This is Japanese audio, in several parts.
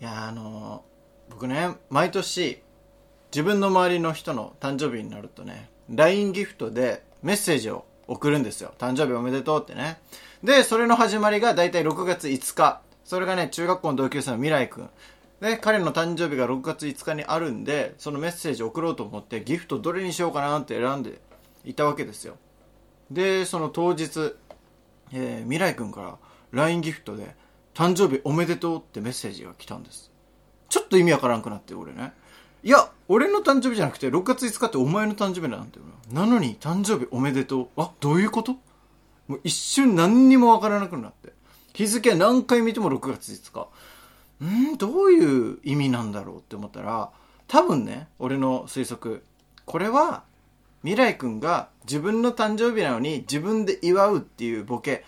いやあの僕ね毎年自分の周りの人の誕生日になるとね LINE ギフトでメッセージを送るんですよ。誕生日おめでとうってね。でそれの始まりが大体6月5日。それがね中学校の同級生の未来君。で彼の誕生日が6月5日にあるんでそのメッセージを送ろうと思ってギフトどれにしようかなって選んでいたわけですよ。でその当日、えー未来君から LINE ギフトで「誕生日おめでとう」ってメッセージが来たんです。ちょっと意味わからんくなって俺ね。いや俺の誕生日じゃなくて6月5日ってお前の誕生日なんだよななのに誕生日おめでとう。あどういうこと？もう一瞬何にもわからなくなって。日付は何回見ても6月5日。んどういう意味なんだろうって思ったら多分ね俺の推測。これは未来君が自分の誕生日なのに自分で祝うっていうボケ。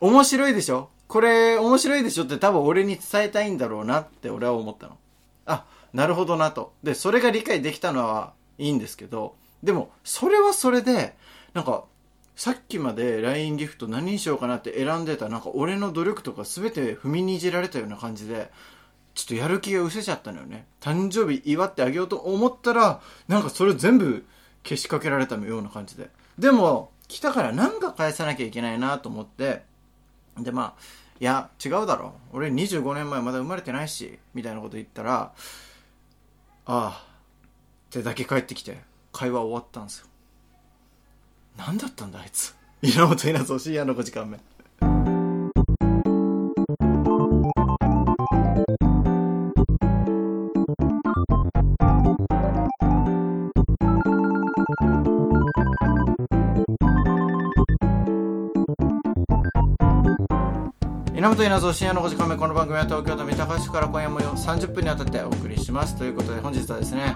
面白いでしょ？これ面白いでしょって多分俺に伝えたいんだろうなって俺は思ったの。あなるほどなと。でそれが理解できたのはいいんですけどでもそれはそれでなんかさっきまで LINE ギフト何にしようかなって選んでたなんか俺の努力とか全て踏みにじられたような感じでちょっとやる気が失せちゃったのよね。誕生日祝ってあげようと思ったらなんかそれ全部消しかけられたような感じで。でも来たからなんか返さなきゃいけないなと思ってでまあいや違うだろ。俺25年前まだ生まれてないしみたいなこと言ったらああってだけ帰ってきて会話終わったんですよ。何だったんだあいつ。稲本稲造深夜の5時間目。稲本稲造深夜の5時間目この番組は東京都三鷹市から今夜も30分にわたってお送りします。ということで本日はですね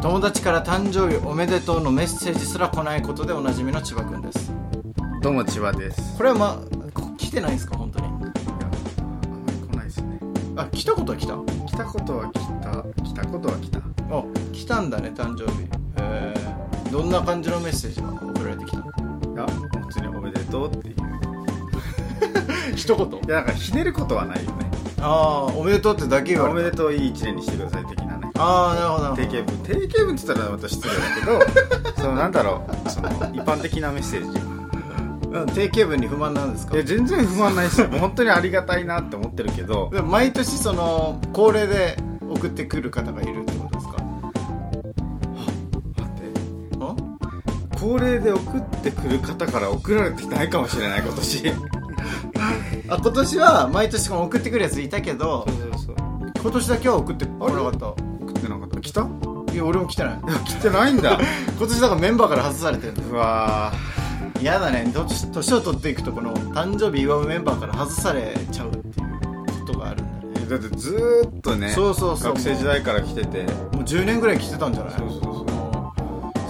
友達から誕生日おめでとうのメッセージすら来ないことでおなじみの千葉くんです。どうも千葉です。これはまあ来てないんですか本当に？いやあんまり来ないですね。あ来たことは来た？来たことは来た。来たことは来た。あ来たんだね誕生日。へえどんな感じのメッセージが送られてきたいや普通におめでとうっていう一言。いやなんかひねることはないよね。ああおめでとうってだけ言わおれためでとういい一年にしてください的なね。ああなるほど。なるほ定型文。定型文って言ったらまた失礼だけど そのなんだろう。その一般的なメッセージ。どうん定型文に不満なんですか？いや全然不満ないですよ。もう本当にありがたいなって思ってるけど。でも毎年その恒例で送ってくる方がいるってことですか？待って。ん？恒例で送ってくる方から送られてないかもしれない今年あ今年は毎年この送ってくるやついたけどそうそうそう。今年だけは送ってこなかった。送ってなかった？来た？いや俺も来てない。来てないんだ。今年だからメンバーから外されてるうわ嫌だね。年年を取っていくとこの誕生日祝うメンバーから外されちゃうっていうことがあるんだよね。ーだってずーっとねそうそうそう。学生時代から来てて。もう10年ぐらい来てたんじゃない？そうそうそう。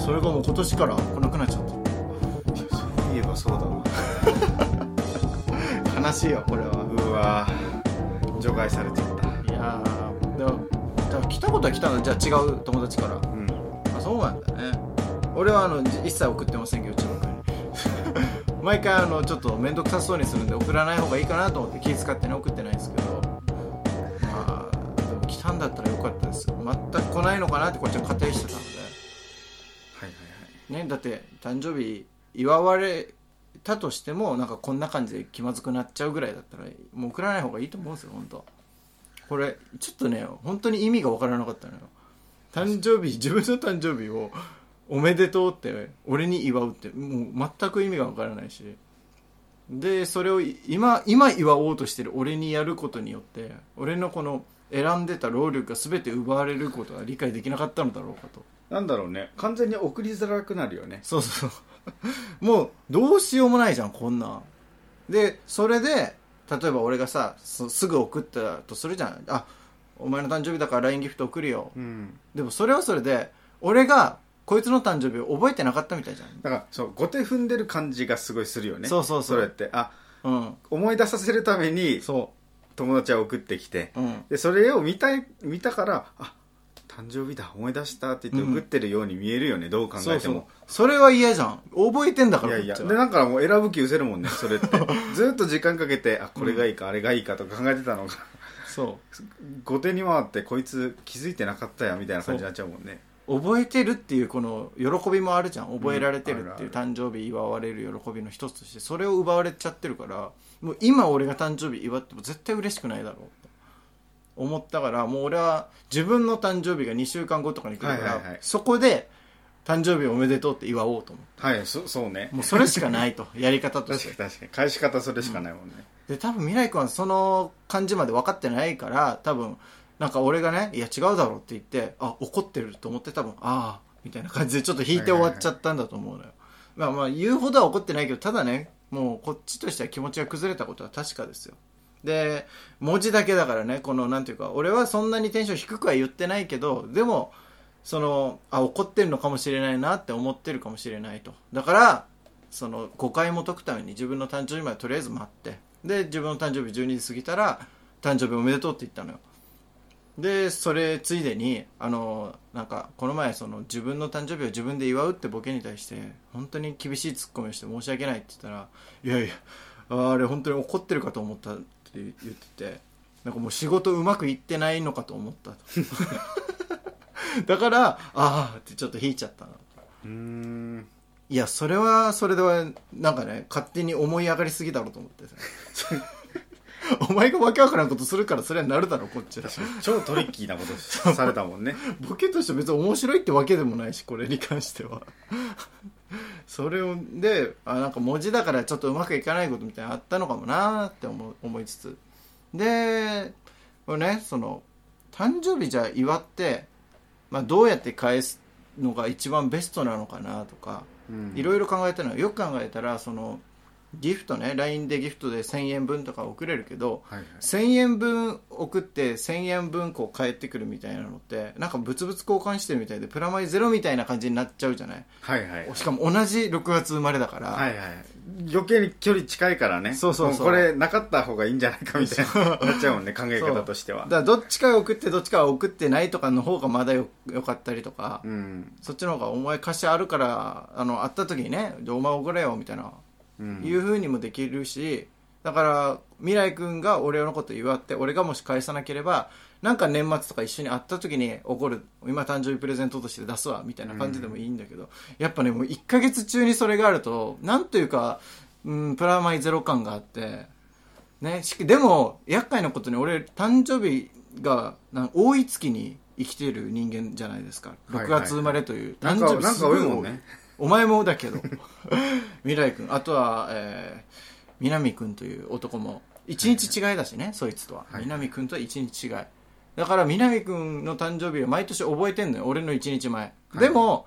それがもう今年から来なくなっちゃっそういえばそうだわ。た 悲しいよこれは。うわ。ー除外されちゃった。いやーでもだから来たことは来たの。じゃあ違う友達から。うん。あそうなんだね。俺はあのじ一切送ってませんけど千葉君に。毎回あのちょっと面倒くさそうにするんで送らない方がいいかなと思って気遣ってね送ってないんですけど。まあでも来たんだったらよかったです。全く来ないのかなってこっちは仮定してたのはいはいでねだって誕生日祝われたとしてもなんかこんな感じで気まずくなっちゃうぐらいだったらもう送らない方がいいと思うんですよ本当。これちょっとね本当に意味がわからなかったのよ。誕生日 自分の誕生日をおめでとうって俺に祝うってもう全く意味がわからないし。でそれを今今祝おうとしてる俺にやることによって俺のこの選んでた労力が全て奪われることは理解できなかったのだろうかと。なんだろうね。完全に送りづらくなるよね。そうそう もうどうしようもないじゃんこんな。んでそれで例えば俺がさすすぐ送ったとするじゃん。あお前の誕生日だから LINE ギフト送るよ。うん。でもそれはそれで俺がこいつの誕生日を覚えてなかったみたいじゃん。だからそう後手踏んでる感じがすごいするよね。そうそうそう。それって。あうん。思い出させるためにそ友達は送ってきて。ううん。でそれを見たい見たからあ誕生日だ思い出したって言って送ってるように見えるよね、どう考そうそう。えてもそれは嫌じゃん。覚えてんだかいやいやでなんかもう選ぶ気失せるもんねそれって。ずっと時間かけてあこれがいいか、あれがいいかとか考えてたのがそ後手に回ってこいつ気づいてなかったやみたいな感じになっちゃうもんね。う覚えてるっていうこの喜びもあるじゃん。覚えられてるっていううん。誕生日祝われる喜びの一つとしてそれを奪われちゃってるからもう今俺が誕生日祝っても絶対嬉しくないだろう。と思ったからもう俺は自分の誕生日が2週間後とかに来るから、はいはいはい。そこで誕生日おめでとうって祝おうと思はいそそうね。うもうそれしかないと やり方とし確てかに確かに。返し方それしかないもんね、で多分未来君はその感じまで分かってないから多分なんか俺がねいや違うだろうって言ってあ怒ってると思って多分ああみたいな感じでちょっと引いて終わっちゃったんだと思うのよ、まあまあ言うほどは怒ってないけどただねもうこっちとしては気持ちが崩れたことは確かですよで文字だけだからねこのなんていうか俺はそんなにテンション低くは言ってないけどでもそのあ怒ってるのかもしれないなって思ってるかもしれないと。だからその誤解も解くために自分の誕生日までとりあえず待って。で自分の誕生日12時過ぎたら誕生日おめでとうって言ったのよ。でそれついでにあのなんかこの前その自分の誕生日を自分で祝うってボケに対して本当に厳しいツッコミをして申し訳ないって言ったらいやいやあれ本当に怒ってるかと思った言っててなんかもう仕事うまくいってないのかと思ったと。だからああってちょっと引いちゃったの。うーん。いやそれはそれではなんかね勝手に思い上がりすぎだろうと思ってさ。お前がわけわからんことするからそれはなるだろこっちだ超トリッキーなこと されたもんね。ボケとして別に面白いってわけでもないしこれに関してはそれをであなんか文字だからちょっとうまくいかないことみたいなのあったのかもなって思う思いつつ。でこれねその誕生日じゃあ祝って、まあ、どうやって返すのが一番ベストなのかなとかいろいろ考えたのよ。よく考えたらそのギフトね LINE でギフトで1000円分とか送れるけどはいはい。1000円分送って1000円分こう返ってくるみたいなのってなんか物々交換してるみたいでプラマイゼロみたいな感じになっちゃうじゃない？はいはいしかも同じ6月生まれだから、はいはい。余計に距離近いからね。そうそうそう。もこれなかった方がいいんじゃないかみたいな。なっちゃうもんね考え方としては。だからどっちかが送ってどっちかが送ってないとかの方がまだよよかったりとか、うん。そっちの方がお前貸しあるからあの会った時にねお前送れよみたいなうん。いう風にもできるしだから未来君が俺のこと祝って俺がもし返さなければなんか年末とか一緒に会った時に怒る今誕生日プレゼントとして出すわみたいな感じでもいいんだけど、やっぱねもう1ヶ月中にそれがあるとなんというか、うん、プラマイゼロ感があってねしでも厄介なことに俺誕生日がなん多い月に生きてる人間じゃないですか。6はいはい。月生まれという、なんか誕生日なんかすごいねお前もだけど。未来君。あとは、えー、南君という男も一日違いだしね、そいつとは、はい。南君とは一日違い。だから南君の誕生日は毎年覚えてんのよ。俺の一日前、い。でも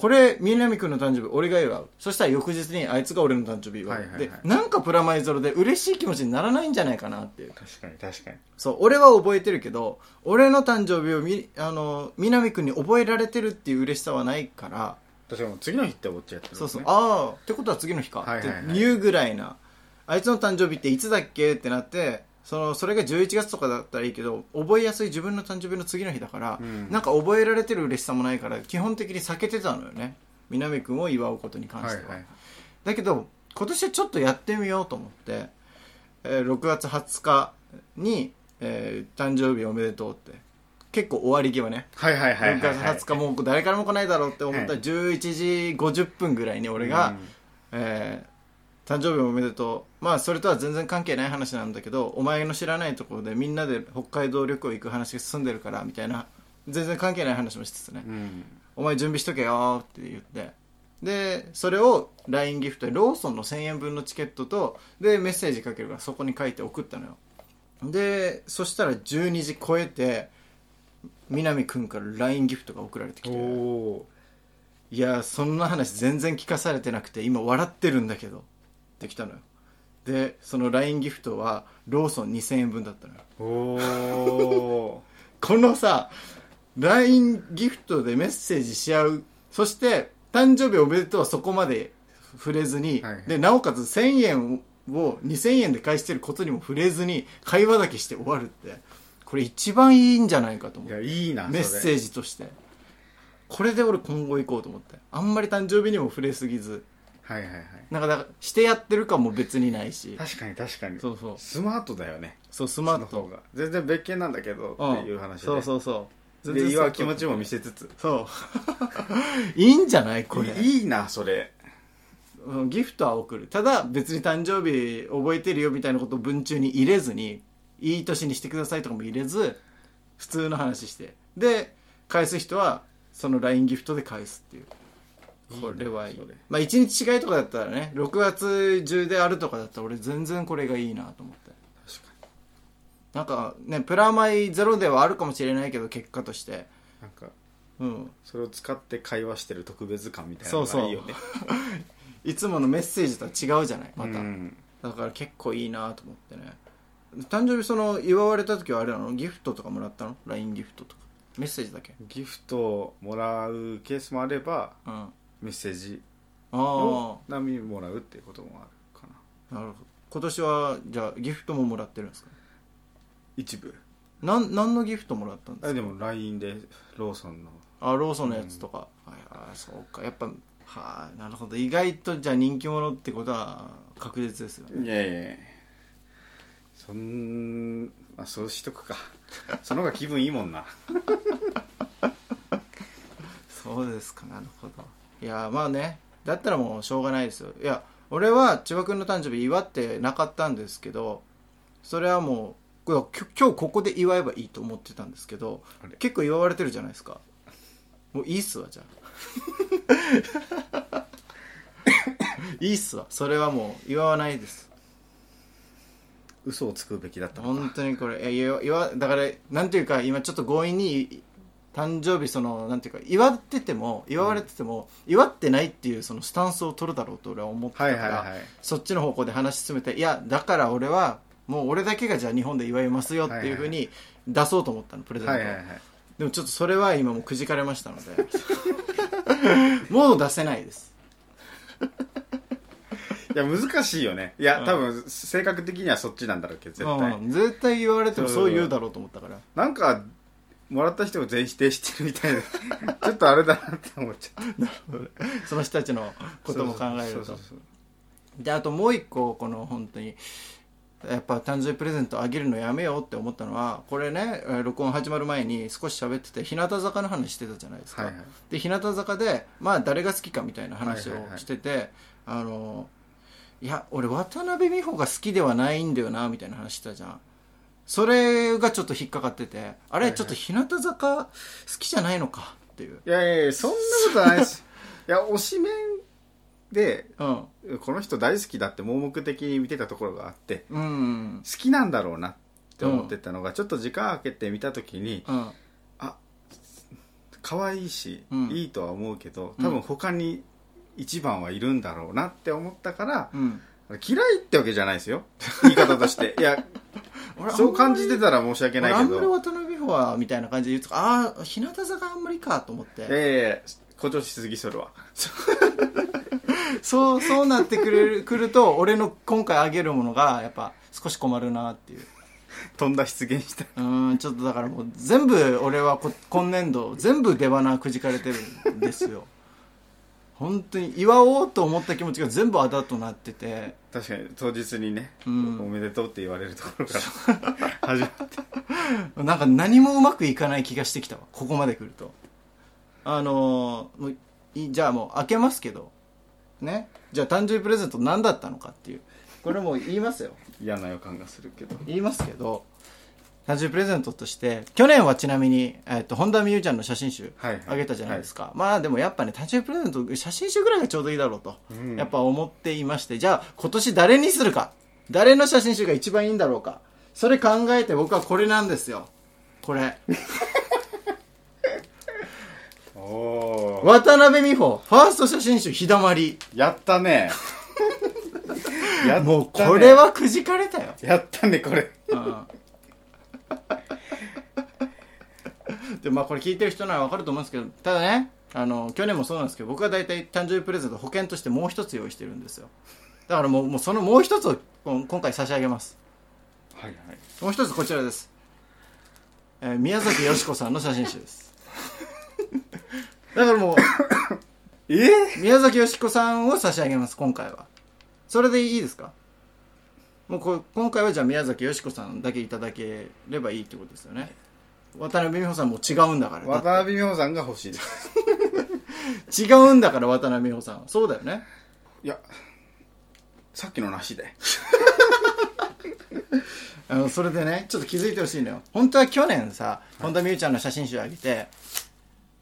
これ南君の誕生日俺が祝う。そしたら翌日にあいつが俺の誕生日祝う、はいはいはい。でなんかプラマイゼロで嬉しい気持ちにならないんじゃないかなっていう。確かに確かに。そう俺は覚えてるけど俺の誕生日をみあの南君に覚えられてるっていう嬉しさはないから確かに次の日って思っちゃってるね。そうそう、ああってことは次の日か。はいはいはい。って言うぐらいな。あいつの誕生日っていつだっけってなってそのそれが11月とかだったらいいけど覚えやすい自分の誕生日の次の日だから、うん。なんか覚えられてる嬉しさもないから基本的に避けてたのよね。南君を祝うことに関しては、はいはい。だけど今年はちょっとやってみようと思って、えー6月20日に、えー誕生日おめでとうって結構終わり際ね。はいはいはいはい6月20日もう誰からも来ないだろうって思ったらはい。11時50分ぐらいに俺が、えー誕生日おめでとう。まあそれとは全然関係ない話なんだけどお前の知らないところでみんなで北海道旅行行く話が進んでるからみたいな全然関係ない話もしつつね、うん。うんお前準備しとけよって言って。でそれを LINE ギフトでローソンの1000円分のチケットとでメッセージかけるからそこに書いて送ったのよ。でそしたら12時超えて南くんから LINE ギフトが送られてきおて。おいやそんな話全然聞かされてなくて今笑ってるんだけど。ってきたのよ。でその LINE ギフトはローソン2000円分だったのよ。おお このさ LINE ギフトでメッセージし合うそして誕生日おめでとうはそこまで触れずに、はいはい。でなおかつ1000円を2000円で返してることにも触れずに会話だけして終わるってこれ一番いいんじゃないかと思いうやいいなメッセージジとして。これで俺今後行こうと思って。あんまり誕生日にも触れすぎず。はいはいはい。なんかだからしてやってる感も別にないし。確かに確かに。そうそう。スマートだよね。そうスマート。その方が。全然別件なんだけどうんっていう話で。そうそうそう。で岩は気持ちもも見せつつ。そう。いいんじゃないこれ。いいいなそれ。うんギフトは送る。ただ別に誕生日覚えてるよみたいなことを文中に入れずにいい年にしてくださいとかも入れず普通の話して。で返す人はその LINE ギフトで返すっていう。これはいい。まあ1日違いとかだったらね6月中であるとかだったら俺全然これがいいなと思って。確かなんかねプラマイゼロではあるかもしれないけど結果として。になんかうん。それを使って会話してる特別感みたいなのそうそう。がいいよね。いつものメッセージとは違うじゃないまた、うん。だから結構いいなと思ってね誕生日その祝われた時はあれなの？ギフトとかもらったの？LINE ギフトとか。メッセージだけ？ギフトをもらうケースもあればうん。あメッセージあを波もらうっていうこともあるかな。なるほど。今年はじゃあギフトももらってるんですか？一部。なん何のギフトもらったんですか？あでも LINE でローソンの。あローソンのやつとか、はいはいそうか。やっぱはいなるほど。意外とじゃあ人気者ってことは確実ですよね。いやいやいやそんまあそうしとくか。その方が気分いいもんな。そうですかなるほど。いやまあねだったらもうしょうがないですよ。いや俺は千葉君の誕生日祝ってなかったんですけどそれはもう今日ここで祝えばいいと思ってたんですけど結構祝われてるじゃないですか。もういいっすわじゃあ。いいっすわ。それはもう祝わないです嘘をつくべきだった本当にこれ。いや祝祝だからなんていうか今ちょっと強引に誕生日そのなんていうか祝ってても祝われてても、祝ってないっていうそのスタンスを取るだろうと俺は思ってたから、そっちの方向で話し進めていやだから俺はもう俺だけがじゃあ日本で祝いますよっていうふうに出そうと思ったのプレゼントを、でもちょっとそれは今もうくじかれましたので。もう出せないですいや難しいよね。いや、うん。多分性格的にはそっちなんだろうけど絶対、うん。絶対言われてもそう言うだろうと思ったから。なんかもらった人が全員否定してるみたいで ちょっとあれだなって思っちゃった。その人たちのことも考えると。そうそうそうであともう一個この本当にやっぱ誕生日プレゼントあげるのやめようって思ったのはこれねえー録音始まる前に少し喋ってて日向坂の話してたじゃないですか、はいはい。で日向坂でまあ誰が好きかみたいな話をはいはいはい。してて、あのいや俺渡辺美穂が好きではないんだよなみたいな話したじゃん。それがちょっと引っかかっててあれ、ちょっと日向坂好きじゃないのかっていう。いやいやいやそんなことないです いや推しメンでうん。この人大好きだって盲目的に見てたところがあってうん。好きなんだろうなって思ってたのが、ちょっと時間空けて見た時にうん。可愛いし、うん。いいとは思うけどうん。多分他に一番はいるんだろうなって思ったから、うん。嫌いってわけじゃないですよ。言い方として。いや俺そう感じてたら申し訳俺ないけど。あんまり渡辺美穂はみたいな感じで言うとああ日向坂あんまりかと思って。ええ誇張しすぎそれは。そうそうなってくれるくると俺の今回あげるものがやっぱ少し困るなっていう。飛んだ出現した。うーんちょっとだからもう全部俺はこ今年度全部出花くじかれてるんですよ本当に祝おうと思った気持ちが全部あだとなってて。確かに当日にね、うん。おめでとうって言われるところから 始まって。なんか何もうまくいかない気がしてきたわ。ここまで来ると。あのーもういじゃあもう開けますけど。ね。じゃあ誕生日プレゼント何だったのかっていう。これもう言いますよ。嫌な予感がするけど。言いますけど誕生日プレゼントとして去年はちなみに、えっと本田美優ちゃんの写真集はいはい。あげたじゃないですか、まあでもやっぱね誕生日プレゼント写真集ぐらいがちょうどいいだろうと、うん。やっぱ思っていまして。じゃあ今年誰にするか。誰の写真集が一番いいんだろうか。それ考えて僕はこれなんですよ。これ。おお渡辺美穂ファースト写真集日だまり。やったね。やったね。もうこれはくじかれたよ。やったねこれ。うんでまあこれ聞いてる人なら分かると思うんですけどただねあの去年もそうなんですけど僕は大体誕生日プレゼント保険としてもう一つ用意してるんですよ。だからもうもうそのもう一つをこ今回差し上げます。はいはい。もう一つこちらです、えー宮崎美子さんの写真集です。だからもうえ宮崎美子さんを差し上げます、今回は。それでいいですか？もうこ今回はじゃあ宮崎美子さんだけいただければいいってことですよね。渡辺美穂さんも違うんだから。渡辺美穂さんが欲しいです。違うんだから、渡辺美穂さん。そうだよね。いや、さっきのなしで。あの、それでね、ちょっと気づいてほしいのよ。本当は去年さ、本田美優ちゃんの写真集あげて、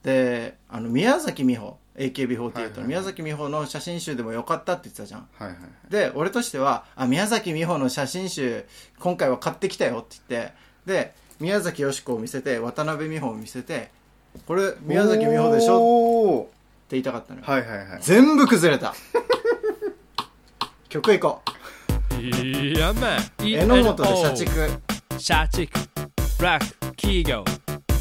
で、あの、宮崎美穂、AKB48 はいはいの宮崎美穂の写真集でもよかったって言ってたじゃん。はいはいはい。で、俺としては、あ、宮崎美穂の写真集、今回は買ってきたよって言って、で、宮崎美子を見せて、渡辺美穂を見せて、これ、宮崎美穂でしょってょ言いたかったのよ。はいはいはい。全部崩れた。曲いこいや。榎本で社畜。社畜ブラック企業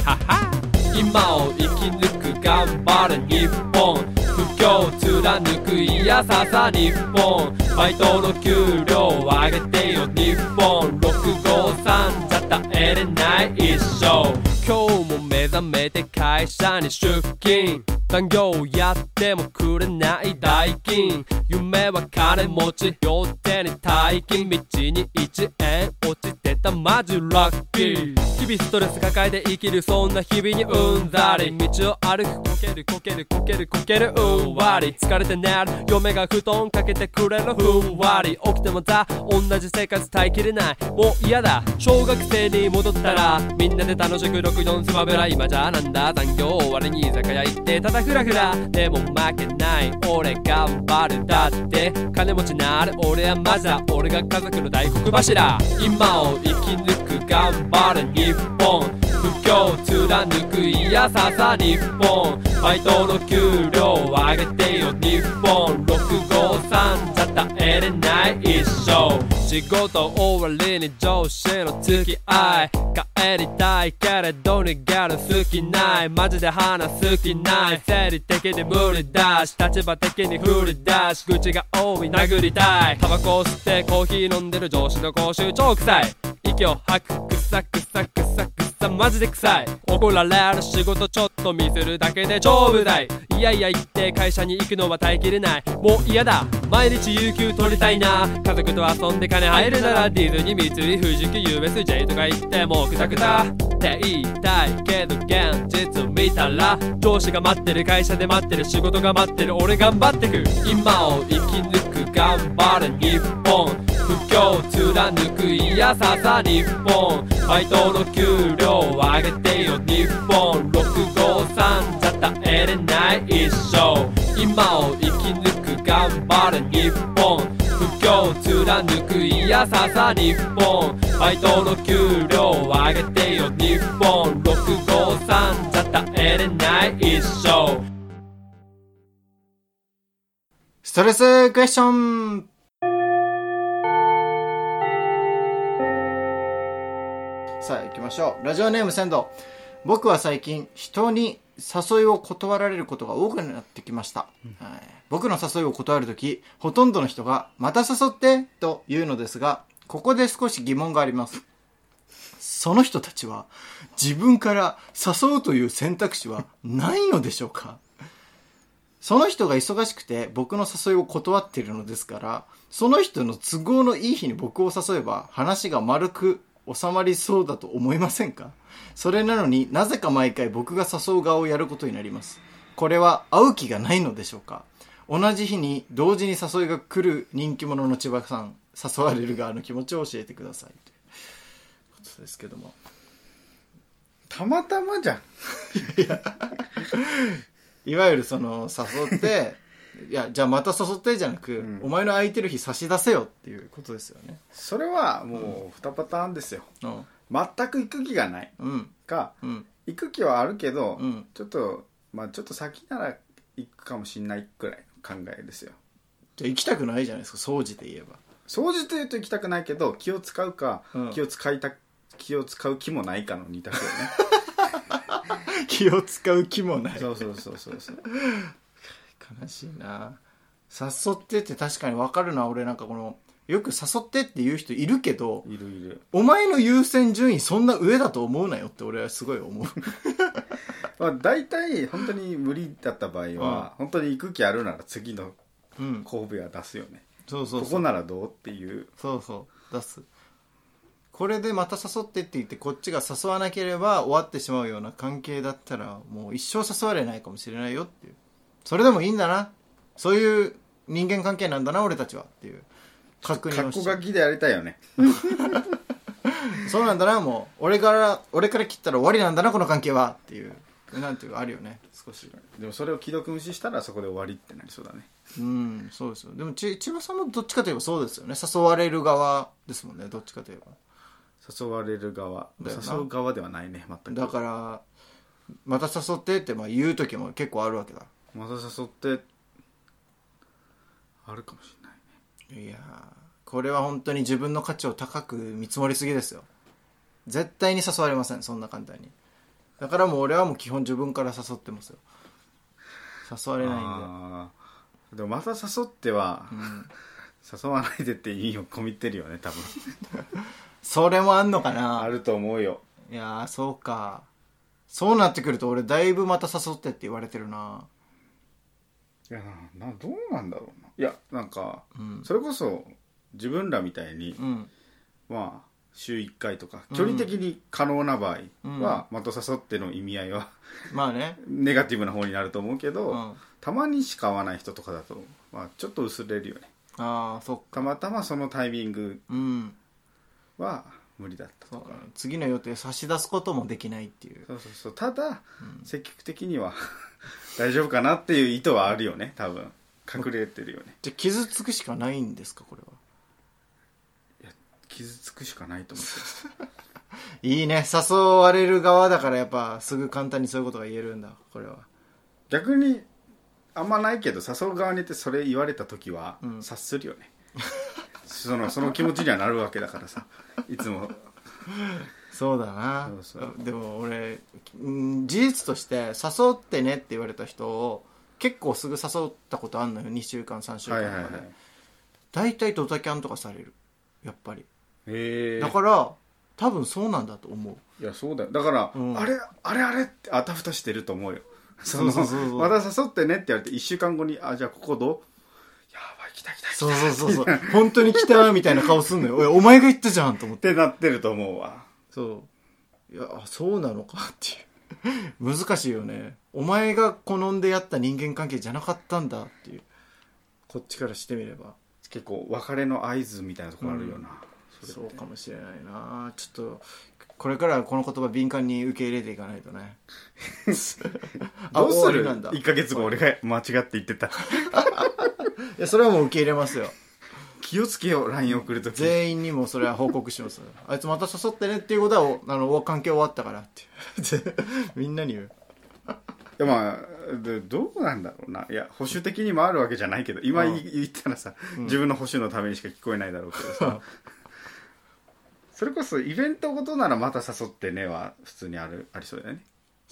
はは今を生き抜く頑張れ日本。不況貫くいやささ日本。バイトの給料を上げてよ日本。653じゃ耐えれない一生。今日も目覚めて会社に出勤。残業やってもくれない代金。夢は金持ち両手に大金道に1円落ちてたマジラッキー。日々ストレス抱えて生きるそんな日々にうんざり。道を歩くこけるこけるこけるこけるうんわり。疲れて寝る嫁が布団かけてくれるふんわり。起きてもた同じ生活耐えきれない。もう嫌だ。小学生に戻ったらみんなで楽しく64スマブラ今じゃなんだ？残業終わりに居酒屋行ってただフラフラでも負けない俺頑張るだって。金持ちなる俺はマジだ俺が家族の大黒柱。今を生き抜く頑張る日本。不況貫くいやささ日本。バイトの給料を上げてよ日本。653じゃ耐えれない一生。仕事終わりに上司の付き合い。帰りたいけれど逃げる好きない。マジで話す気ない。生理的に無理だし。立場的に振り出し。口が多い殴りたい。タバコを吸ってコーヒー飲んでる上司の口臭超臭い。息を吐く。くさくさくさくさマジで臭い。怒られる仕事ちょっとミスるだけで超無駄い。いやいや言って会社に行くのは耐えきれない。もう嫌だ。毎日有給取りたいな。家族と遊んで金入るならディズニー三井富士急 USJ とか行ってもうクタクタって言いたいけど現実見たら上司が待ってる会社で待ってる仕事が待ってる。俺頑張ってく。今を生き抜く。頑張る日本。不況貫くいやささ日本。バイトの給料上げてよ日本。653じゃ耐えれない一生。今を生き抜く頑張る日本。不況貫くいやささ日本。バイトの給料上げてよ日本。653じゃ耐えれない一生。ストレスクエスチョン。ましょう。ラジオネーム仙道。僕は最近人に誘いを断られることが多くなってきました。はい、僕の誘いを断るとき、ほとんどの人がまた誘ってと言うのですが、ここで少し疑問があります。その人たちは自分から誘うという選択肢はないのでしょうか？その人が忙しくて僕の誘いを断っているのですから、その人の都合のいい日に僕を誘えば話が丸く収まりそうだと思いませんか？それなのになぜか毎回僕が誘う側をやることになります。これは会う気がないのでしょうか？同じ日に同時に誘いが来る人気者の千葉さん、誘われる側の気持ちを教えてください。ということですけども。たまたまじゃん。いわゆるその誘って、いや、じゃあまた誘ってじゃなく、んお前の空いてる日差し出せよっていうことですよね。それはもう2パターンですよ。うん。全く行く気がないうん。か、うん。行く気はあるけど、うんちょっと、まあちょっと先なら行くかもしんないくらいの考えですよ。じゃあ行きたくないじゃないですか、掃除で言えば。掃除というと行きたくないけど、気を使うか、うん気を使いた、気を使う気もないかの二択よね。気を使う気もない。そうそうそうそうそう。悲しいな。誘ってって確かに分かるな、俺なんかこの、よく誘ってって言う人いるけど、いるいる。お前の優先順位そんな上だと思うなよって俺はすごい思う。まあ大体本当に無理だった場合は、本当に行く気あるなら次のうん。神戸は出すよね。そうそうそう。ここならどうっていう。そうそう。出す。これでまた誘ってって言ってこっちが誘わなければ終わってしまうような関係だったらもう一生誘われないかもしれないよっていうそれでもいいんだな。そういう人間関係なんだな俺たちはっていう。確認格をして。きでやりたいよね。そうなんだなもう。俺から俺から切ったら終わりなんだなこの関係はっていう。なんていうかあるよね少し。でもそれを既読無視したらそこで終わりってなりそうだね。うんそうですよ。でもち千葉さんもどっちかといえばそうですよね。誘われる側ですもんねどっちかといえば。誘われる側。誘う側ではないね全く。だからまた誘ってってまあ言う時も結構あるわけだまた誘ってあるかもしれないね。いやーこれは本当に自分の価値を高く見積もりすぎですよ。絶対に誘われませんそんな簡単に。だからもう俺はもう基本自分から誘ってますよ。誘われないんあー。でもまた誘っては、で、うん、誘わないでって意味を込みってるよね多分。それもあんのかな？あると思うよ。いやーそうか。そうなってくると俺だいぶまた誘ってって言われてるないやななどうなんだろうな。いやなんか、うん。それこそ自分らみたいに、うん。まあ週1回とか距離的に可能な場合うん。は、また誘っての意味合いはまあね。ネガティブな方になると思うけど、うん。たまにしか会わない人とかだと、まあ、ちょっと薄れるよね。ああそったまたまそのタイミングうん。は無理だったとか。次の予定差し出すこともできないっていう。そうそうそう。ただ、積極的には 大丈夫かなっていう意図はあるよね。多分。隠れてるよね。じゃあ傷つくしかないんですかこれは？いや傷つくしかないと思って いいね。誘われる側だからやっぱすぐ簡単にそういうことが言えるんだこれは。逆にあんまないけど誘う側にいてそれ言われた時はうん。察するよね、そのその気持ちにはなるわけだからさ。いつも。そうだな。そうそう。でも俺うん事実として誘ってねって言われた人を結構すぐ誘ったことあんのよ。2週間3週間とかで、はいはいはい大体ドタキャンとかされる。やっぱり。へえ。だから多分そうなんだと思う。いやそうだよ。だから、うん。あれあれあれってあたふたしてると思うよ。そのそうそうそう。そうまた誘ってねって言われて1週間後にあじゃあここどう？来た来た来た。そうそうそうそう。本当に来たみたいな顔すんのよ。お前が言ったじゃんと思って。ってなってると思うわ。そう。いやあそうなのかっていう。難しいよね。お前が好んでやった人間関係じゃなかったんだっていう。こっちからしてみれば。結構別れの合図みたいなところあるよな、れってそうかもしれないな。ちょっとこれからはこの言葉敏感に受け入れていかないとね。あ どうする？終わりなんだ。1ヶ月後俺が間違って言ってた いやそれはもう受け入れますよ。気をつけよう LINE 送るとき。全員にもそれは報告します。あいつまた誘ってねっていうことはおあの関係終わったからって。みんなに言う。いやまあでどうなんだろうな。いや保守的にもあるわけじゃないけど今うん。言言ったらさ、自分の保守のためにしか聞こえないだろうけどさ。それこそイベントごとならまた誘ってねは普通にあるありそうだよね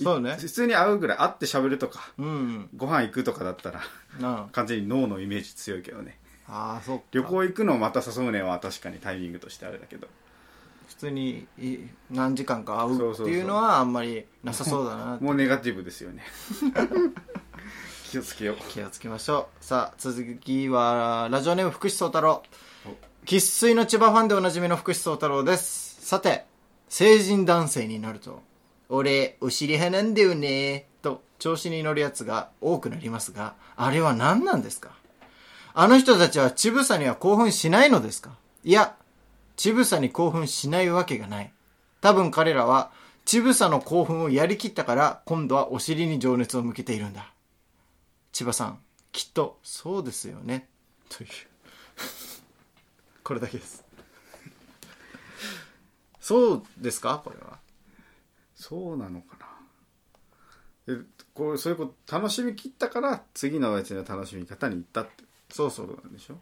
そうね。い普通に会うぐらい会って喋るとかうん。ご飯行くとかだったらな完全に脳のイメージ強いけどね。ああーそっか。旅行行くのをまた誘うねは確かにタイミングとしてあれだけど。普通にい何時間か会うっていうのはあんまりなさそうだな もうネガティブですよね。気をつけよう。気をつけましょう。さあ続きはラジオネーム福士蒼太郎。生粋の千葉ファンでおなじみの福士蒼太郎です。さて成人男性になると俺お尻派なんだよね。と調子に乗るやつが多くなりますがあれは何なんですか？あの人たちは乳房には興奮しないのですか？いや乳房に興奮しないわけがない。多分彼らは乳房の興奮をやりきったから今度はお尻に情熱を向けているんだ。千葉さんきっとそうですよね。という。これだけです。そうですか？これは。そうなのかな。でこうそういうこと楽しみきったから次のやつの楽しみ方に行ったって。そうそうことなんでしょ。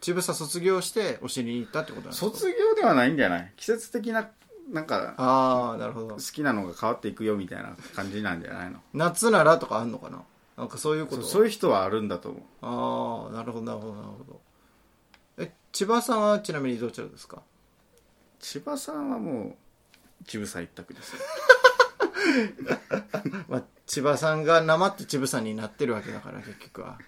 千葉さん卒業してお尻に行ったってことなんですか？卒業ではないんじゃない。季節的ななんかああなるほど。好きなのが変わっていくよみたいな感じなんじゃないの？夏ならとかあんのかな？なんかそういうこと？そうそういう人はあるんだと思う。ああなるほどなるほどなるほど。え千葉さんはちなみにどちらですか？千葉さんはもう乳房一択です。よ まあ、千葉さんがなまって千葉さんになってるわけだから結局は。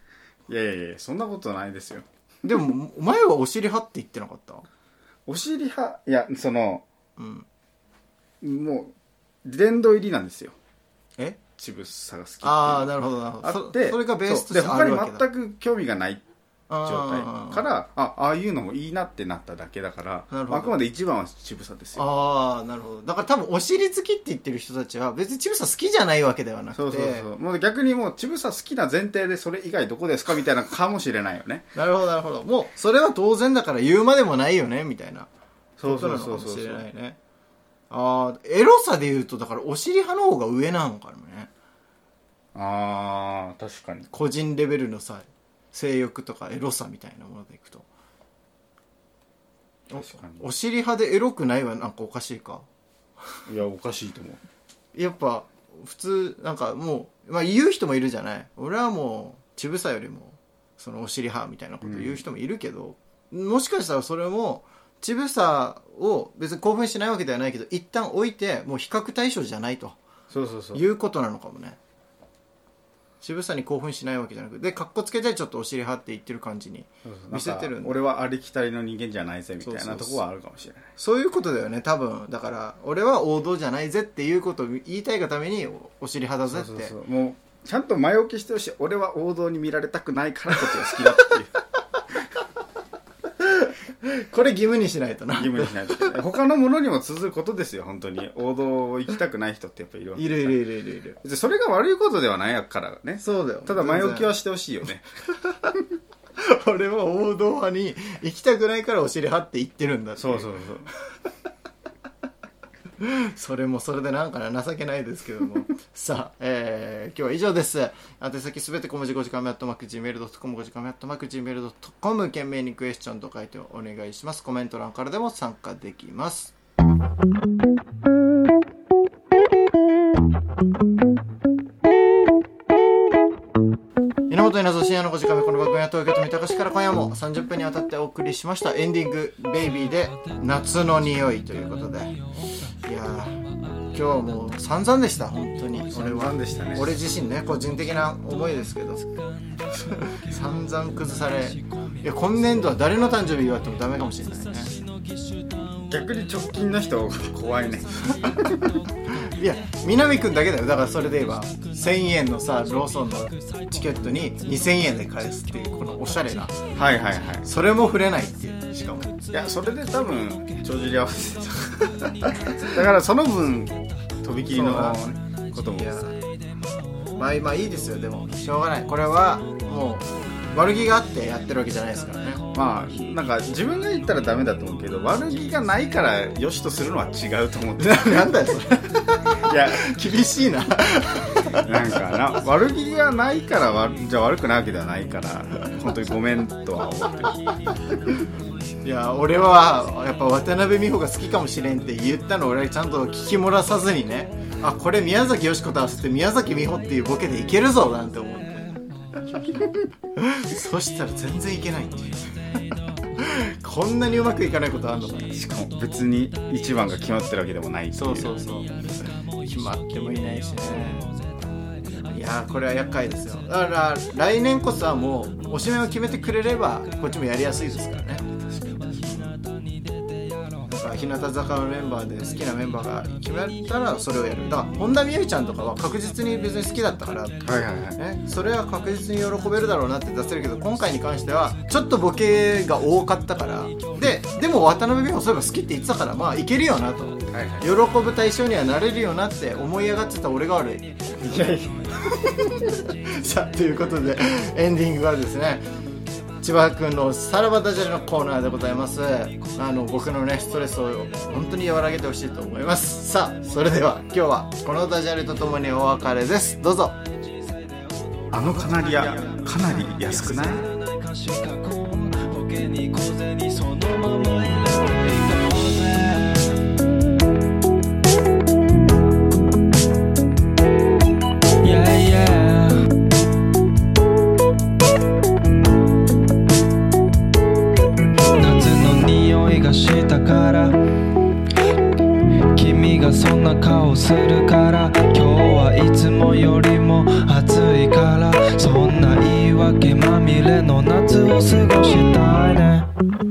いやいやいやそんなことないですよ。でもお前はお尻派って言ってなかった？お尻派いやそのうん。もう殿堂入りなんですよ。え？ちぶさが好きっていうああなるほどなるほど。あってそそれがベースとしてで他にあるわけだ。全く興味がない状態。からあああいうのもいいなってなっただけだからあくまで一番はちぶさですよ。ああなるほど。だから多分お尻好きって言ってる人たちは別にチブサ好きじゃないわけではなくて。そうそうそう。もう逆にもうちぶさ好きな前提でそれ以外どこですかみたいなかもしれないよね。なるほどなるほど。もうそれは当然だから言うまでもないよねみたいな。そうそうそうそうなのかもしれないね。ああエロさで言うとだからお尻派の方が上なのかもね。ああ確かに。個人レベルのさ性欲とかエロさみたいなものでいくと。確かに。お尻派でエロくないはなんかおかしいか？いやおかしいと思う。やっぱ普通なんかもう、まあ、言う人もいるじゃない？俺はもうちぶさよりもそのお尻派みたいなこと言う人もいるけど、もしかしたらそれもちぶさを別に興奮しないわけではないけど一旦置いてもう比較対象じゃないとそうそうそう。いうことなのかもねちぶさに興奮しないわけじゃなくでかっこつけてちょっとお尻派って言ってる感じに見せてるんだなんか俺はありきたりの人間じゃないぜみたいなとこはあるかもしれない。そういうことだよね多分。だから俺は王道じゃないぜっていうことを言いたいがためにおお尻派だぜって。そうそうそう。もうちゃんと前置きしてほしい俺は王道に見られたくないからこっちが好きだっていう これ義務にしないとな。義務にしないと他のものにも続くことですよ本当に。王道を行きたくない人ってやっぱいるわけいるいるいるいるいる。別にそれが悪いことではないからね。そうだよ。ただ前置きはしてほしいよね。俺は王道派に行きたくないからお尻派って言ってるんだそうそうそうそれもそれでなんかな情けないですけども。さあ、えー、今日は以上です。宛先すべて小文字5時間目アットマーク Gmail.com 5時間目アットマーク Gmail.com 懸命にクエスチョンと書いてお願いします。コメント欄からでも参加できます。源稲造深夜の5時間目この番組は東京都三鷹市から今夜も30分にわたってお送りしました。エンディング「ベイビーで夏の匂いということでいやー今日はもう散々でした本当に。俺はでしたね。俺自身ね個人的な思いですけど。散々崩されいや今年度は誰の誕生日祝ってもダメかもしれないね。逆に直近の人怖いね。いや南くんだけだよ。だからそれで言えば1000円のさローソンのチケットに2000円で返すっていうこのおしゃれな。はいはいはい。それも触れないっていうしかも。いやそれで多分帳尻合わせ。て ただからその分とびきりのことも。まあまあいいですよ。でもしょうがない。これはもう悪気があってやってるわけじゃないですからね。まあなんか自分が言ったらダメだと思うけど悪気がないから良しとするのは違うと思って。なんだよそれ。いや厳しいな。なんかな悪気がないからわじゃあ悪くないわけではないから本当にごめんとは思ってるいや俺はやっぱ渡辺美穂が好きかもしれんって言ったの俺はちゃんと聞き漏らさずにね。あこれ宮崎美子と合わせて宮崎美穂っていうボケでいけるぞなんて思って。そしたら全然いけないっていう。こんなにうまくいかないことあんのか。なしかも別に一番が決まってるわけでもないそうそうそう。決まってもいないしね。いやーこれは厄介ですよ。だから来年こそはもうおしめを決めてくれればこっちもやりやすいですからね。だから日向坂のメンバーで好きなメンバーが決めたらそれをやる。だから本田望結ちゃんとかは確実に別に好きだったから。はいはいはい。ね、それは確実に喜べるだろうなって出せるけど今回に関してはちょっとボケが多かったから。ででも渡辺美穂そういえば好きって言ってたからまあいけるよなと。はいはい。喜ぶ対象にはなれるよなって思い上がってた俺が悪い。いやいや。さあということでエンディングはですね千葉君のさらばダジャレのコーナーでございます。あの僕のねストレスを本当に和らげてほしいと思います。さあそれでは今日はこのダジャレとともにお別れです。どうぞ。あのカナリアかなり安くないするから今日はいつもよりも暑いからそんな言い訳まみれの夏を過ごしたいね。